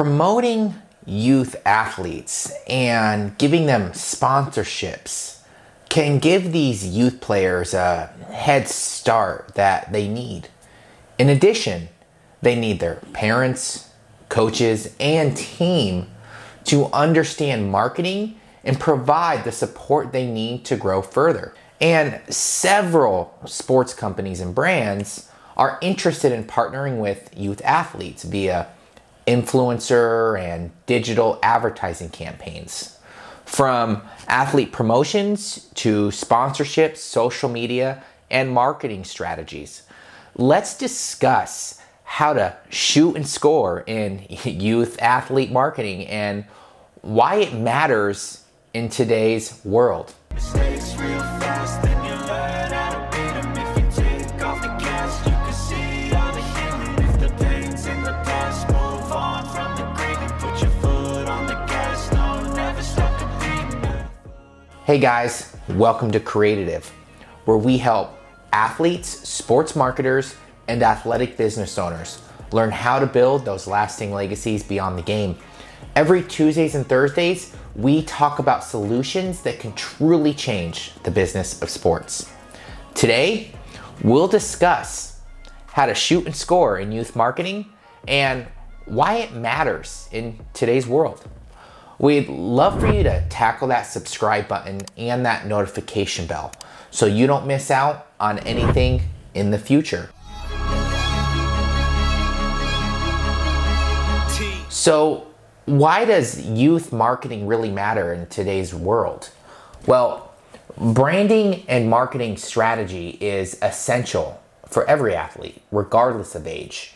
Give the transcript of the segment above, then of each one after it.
promoting youth athletes and giving them sponsorships can give these youth players a head start that they need. In addition, they need their parents, coaches, and team to understand marketing and provide the support they need to grow further. And several sports companies and brands are interested in partnering with youth athletes via influencer and digital advertising campaigns. From athlete promotions to sponsorships, social media, and marketing strategies. Let's discuss how to shoot and score in youth athlete marketing and why it matters in today's world. Hey guys, welcome to Creative, where we help athletes, sports marketers, and athletic business owners learn how to build those lasting legacies beyond the game. Every Tuesdays and Thursdays, we talk about solutions that can truly change the business of sports. Today, we'll discuss how to shoot and score in youth marketing and why it matters in today's world. We'd love for you to tackle that subscribe button and that notification bell so you don't miss out on anything in the future. So, why does youth marketing really matter in today's world? Well, branding and marketing strategy is essential for every athlete, regardless of age.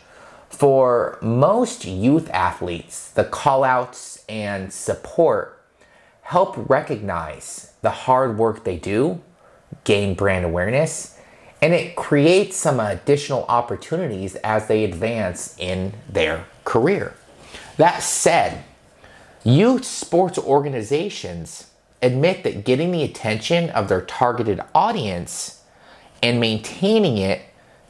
For most youth athletes, the callouts and support help recognize the hard work they do, gain brand awareness, and it creates some additional opportunities as they advance in their career. That said, youth sports organizations admit that getting the attention of their targeted audience and maintaining it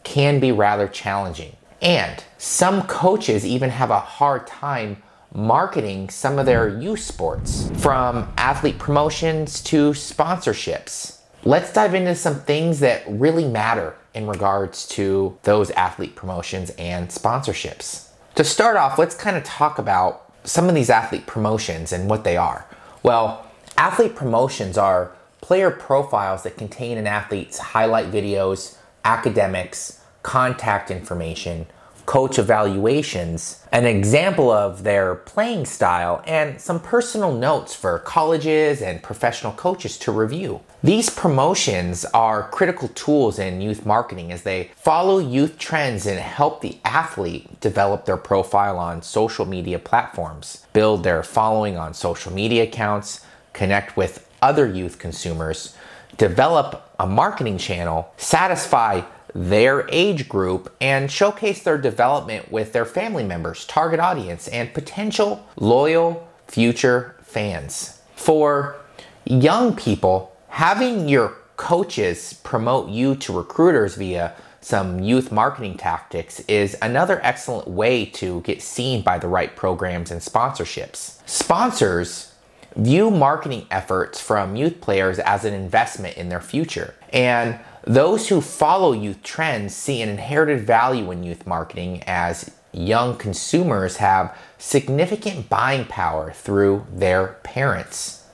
can be rather challenging. And some coaches even have a hard time marketing some of their youth sports, from athlete promotions to sponsorships. Let's dive into some things that really matter in regards to those athlete promotions and sponsorships. To start off, let's kind of talk about some of these athlete promotions and what they are. Well, athlete promotions are player profiles that contain an athlete's highlight videos, academics, contact information, coach evaluations, an example of their playing style, and some personal notes for colleges and professional coaches to review. These promotions are critical tools in youth marketing as they follow youth trends and help the athlete develop their profile on social media platforms, build their following on social media accounts, connect with other youth consumers, develop a marketing channel, satisfy their age group and showcase their development with their family members, target audience, and potential loyal future fans. For young people, having your coaches promote you to recruiters via some youth marketing tactics is another excellent way to get seen by the right programs and sponsorships. Sponsors view marketing efforts from youth players as an investment in their future. And those who follow youth trends see an inherited value in youth marketing as young consumers have significant buying power through their parents.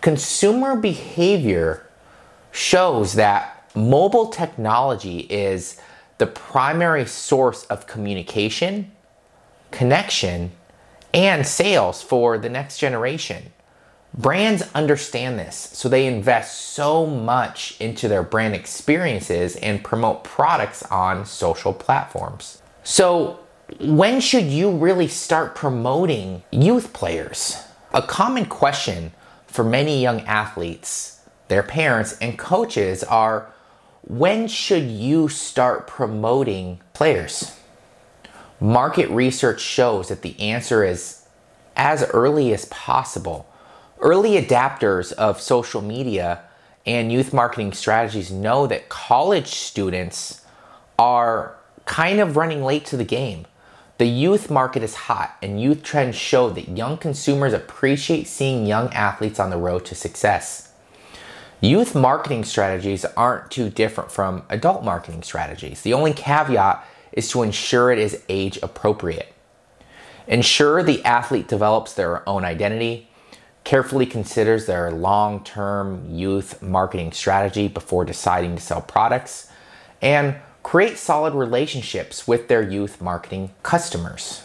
Consumer behavior shows that mobile technology is the primary source of communication, connection, and sales for the next generation. Brands understand this, so they invest so much into their brand experiences and promote products on social platforms. So, when should you really start promoting youth players? A common question for many young athletes, their parents, and coaches are when should you start promoting players? Market research shows that the answer is as early as possible Early adapters of social media and youth marketing strategies know that college students are kind of running late to the game. The youth market is hot, and youth trends show that young consumers appreciate seeing young athletes on the road to success. Youth marketing strategies aren't too different from adult marketing strategies. The only caveat is to ensure it is age appropriate. Ensure the athlete develops their own identity, carefully considers their long term youth marketing strategy before deciding to sell products, and create solid relationships with their youth marketing customers.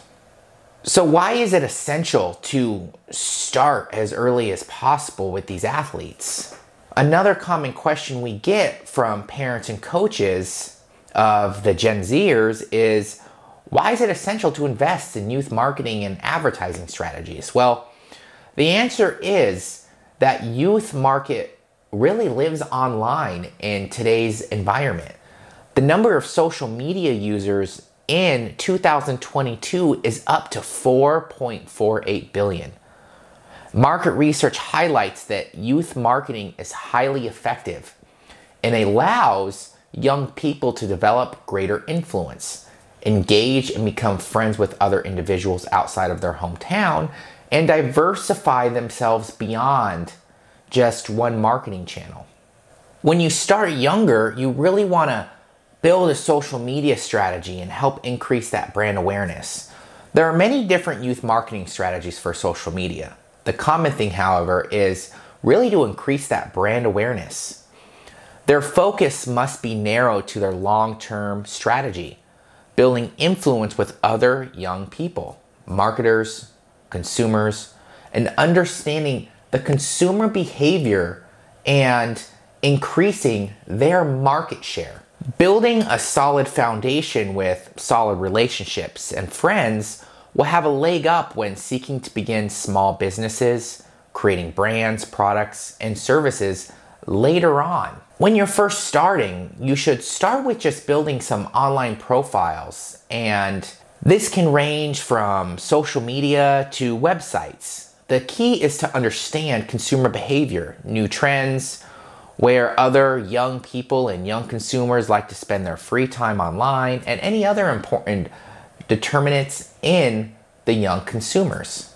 So, why is it essential to start as early as possible with these athletes? Another common question we get from parents and coaches of the Gen Zers is why is it essential to invest in youth marketing and advertising strategies? Well, the answer is that youth market really lives online in today's environment. The number of social media users in 2022 is up to 4.48 billion. Market research highlights that youth marketing is highly effective and allows young people to develop greater influence, engage and become friends with other individuals outside of their hometown, and diversify themselves beyond just one marketing channel. When you start younger, you really want to build a social media strategy and help increase that brand awareness. There are many different youth marketing strategies for social media. The common thing, however, is really to increase that brand awareness. Their focus must be narrowed to their long term strategy, building influence with other young people, marketers, consumers, and understanding the consumer behavior and increasing their market share. Building a solid foundation with solid relationships and friends will have a leg up when seeking to begin small businesses, creating brands, products, and services later on. When you're first starting, you should start with just building some online profiles, and this can range from social media to websites. The key is to understand consumer behavior, new trends, where other young people and young consumers like to spend their free time online, and any other important determinants in the young consumers.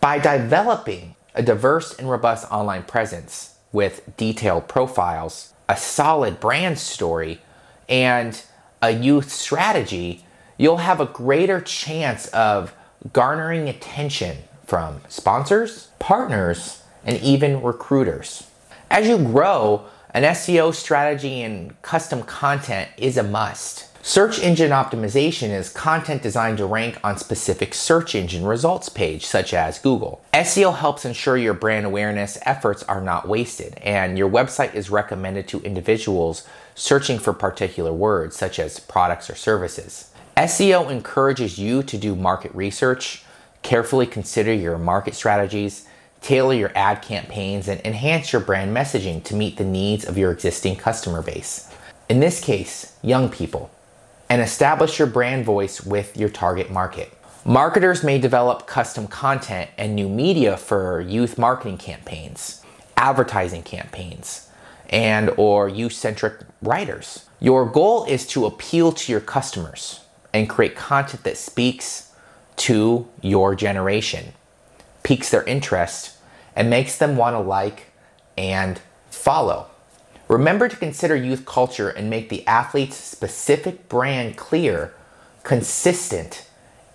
By developing a diverse and robust online presence with detailed profiles, a solid brand story, and a youth strategy, you'll have a greater chance of garnering attention from sponsors, partners, and even recruiters. As you grow, an SEO strategy and custom content is a must. Search engine optimization is content designed to rank on specific search engine results page, such as Google. SEO helps ensure your brand awareness efforts are not wasted, and your website is recommended to individuals searching for particular words, such as products or services. SEO encourages you to do market research, carefully consider your market strategies, tailor your ad campaigns, and enhance your brand messaging to meet the needs of your existing customer base. In this case, young people, and establish your brand voice with your target market. Marketers may develop custom content and new media for youth marketing campaigns, advertising campaigns, and or youth-centric writers. Your goal is to appeal to your customers and create content that speaks to your generation piques their interest and makes them want to like and follow. Remember to consider youth culture and make the athlete's specific brand clear, consistent,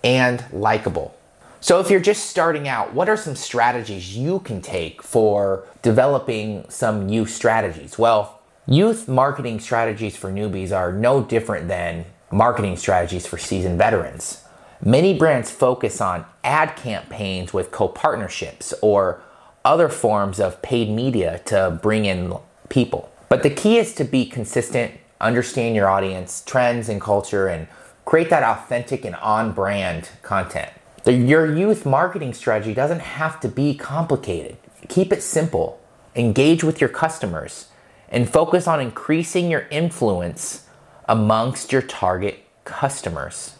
and likable. So, if you're just starting out, what are some strategies you can take for developing some new strategies? Well, youth marketing strategies for newbies are no different than marketing strategies for seasoned veterans. Many brands focus on ad campaigns with co partnerships or other forms of paid media to bring in people. But the key is to be consistent, understand your audience, trends, and culture, and create that authentic and on brand content. Your youth marketing strategy doesn't have to be complicated. Keep it simple, engage with your customers, and focus on increasing your influence amongst your target customers.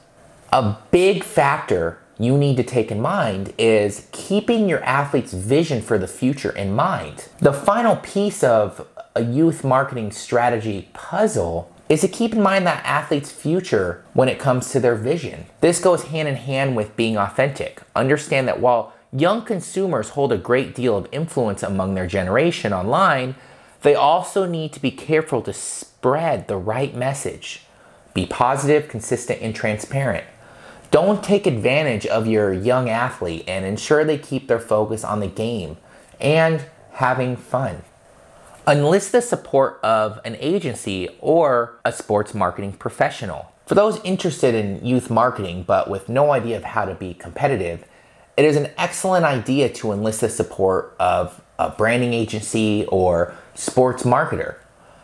A big factor you need to take in mind is keeping your athlete's vision for the future in mind. The final piece of a youth marketing strategy puzzle is to keep in mind that athlete's future when it comes to their vision. This goes hand in hand with being authentic. Understand that while young consumers hold a great deal of influence among their generation online, they also need to be careful to spread the right message. Be positive, consistent, and transparent. Don't take advantage of your young athlete and ensure they keep their focus on the game and having fun. Enlist the support of an agency or a sports marketing professional. For those interested in youth marketing but with no idea of how to be competitive, it is an excellent idea to enlist the support of a branding agency or sports marketer.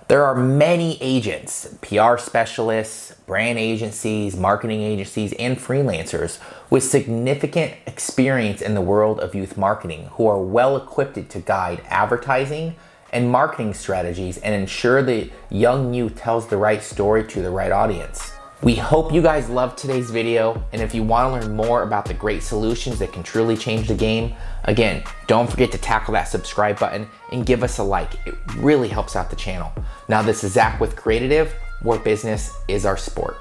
There are many agents, PR specialists, brand agencies, marketing agencies, and freelancers with significant experience in the world of youth marketing who are well equipped to guide advertising and marketing strategies and ensure the young youth tells the right story to the right audience. We hope you guys loved today's video, and if you want to learn more about the great solutions that can truly change the game, again, don't forget to tackle that subscribe button and give us a like. It really helps out the channel. Now, this is Zach with Creative, where business is our sport.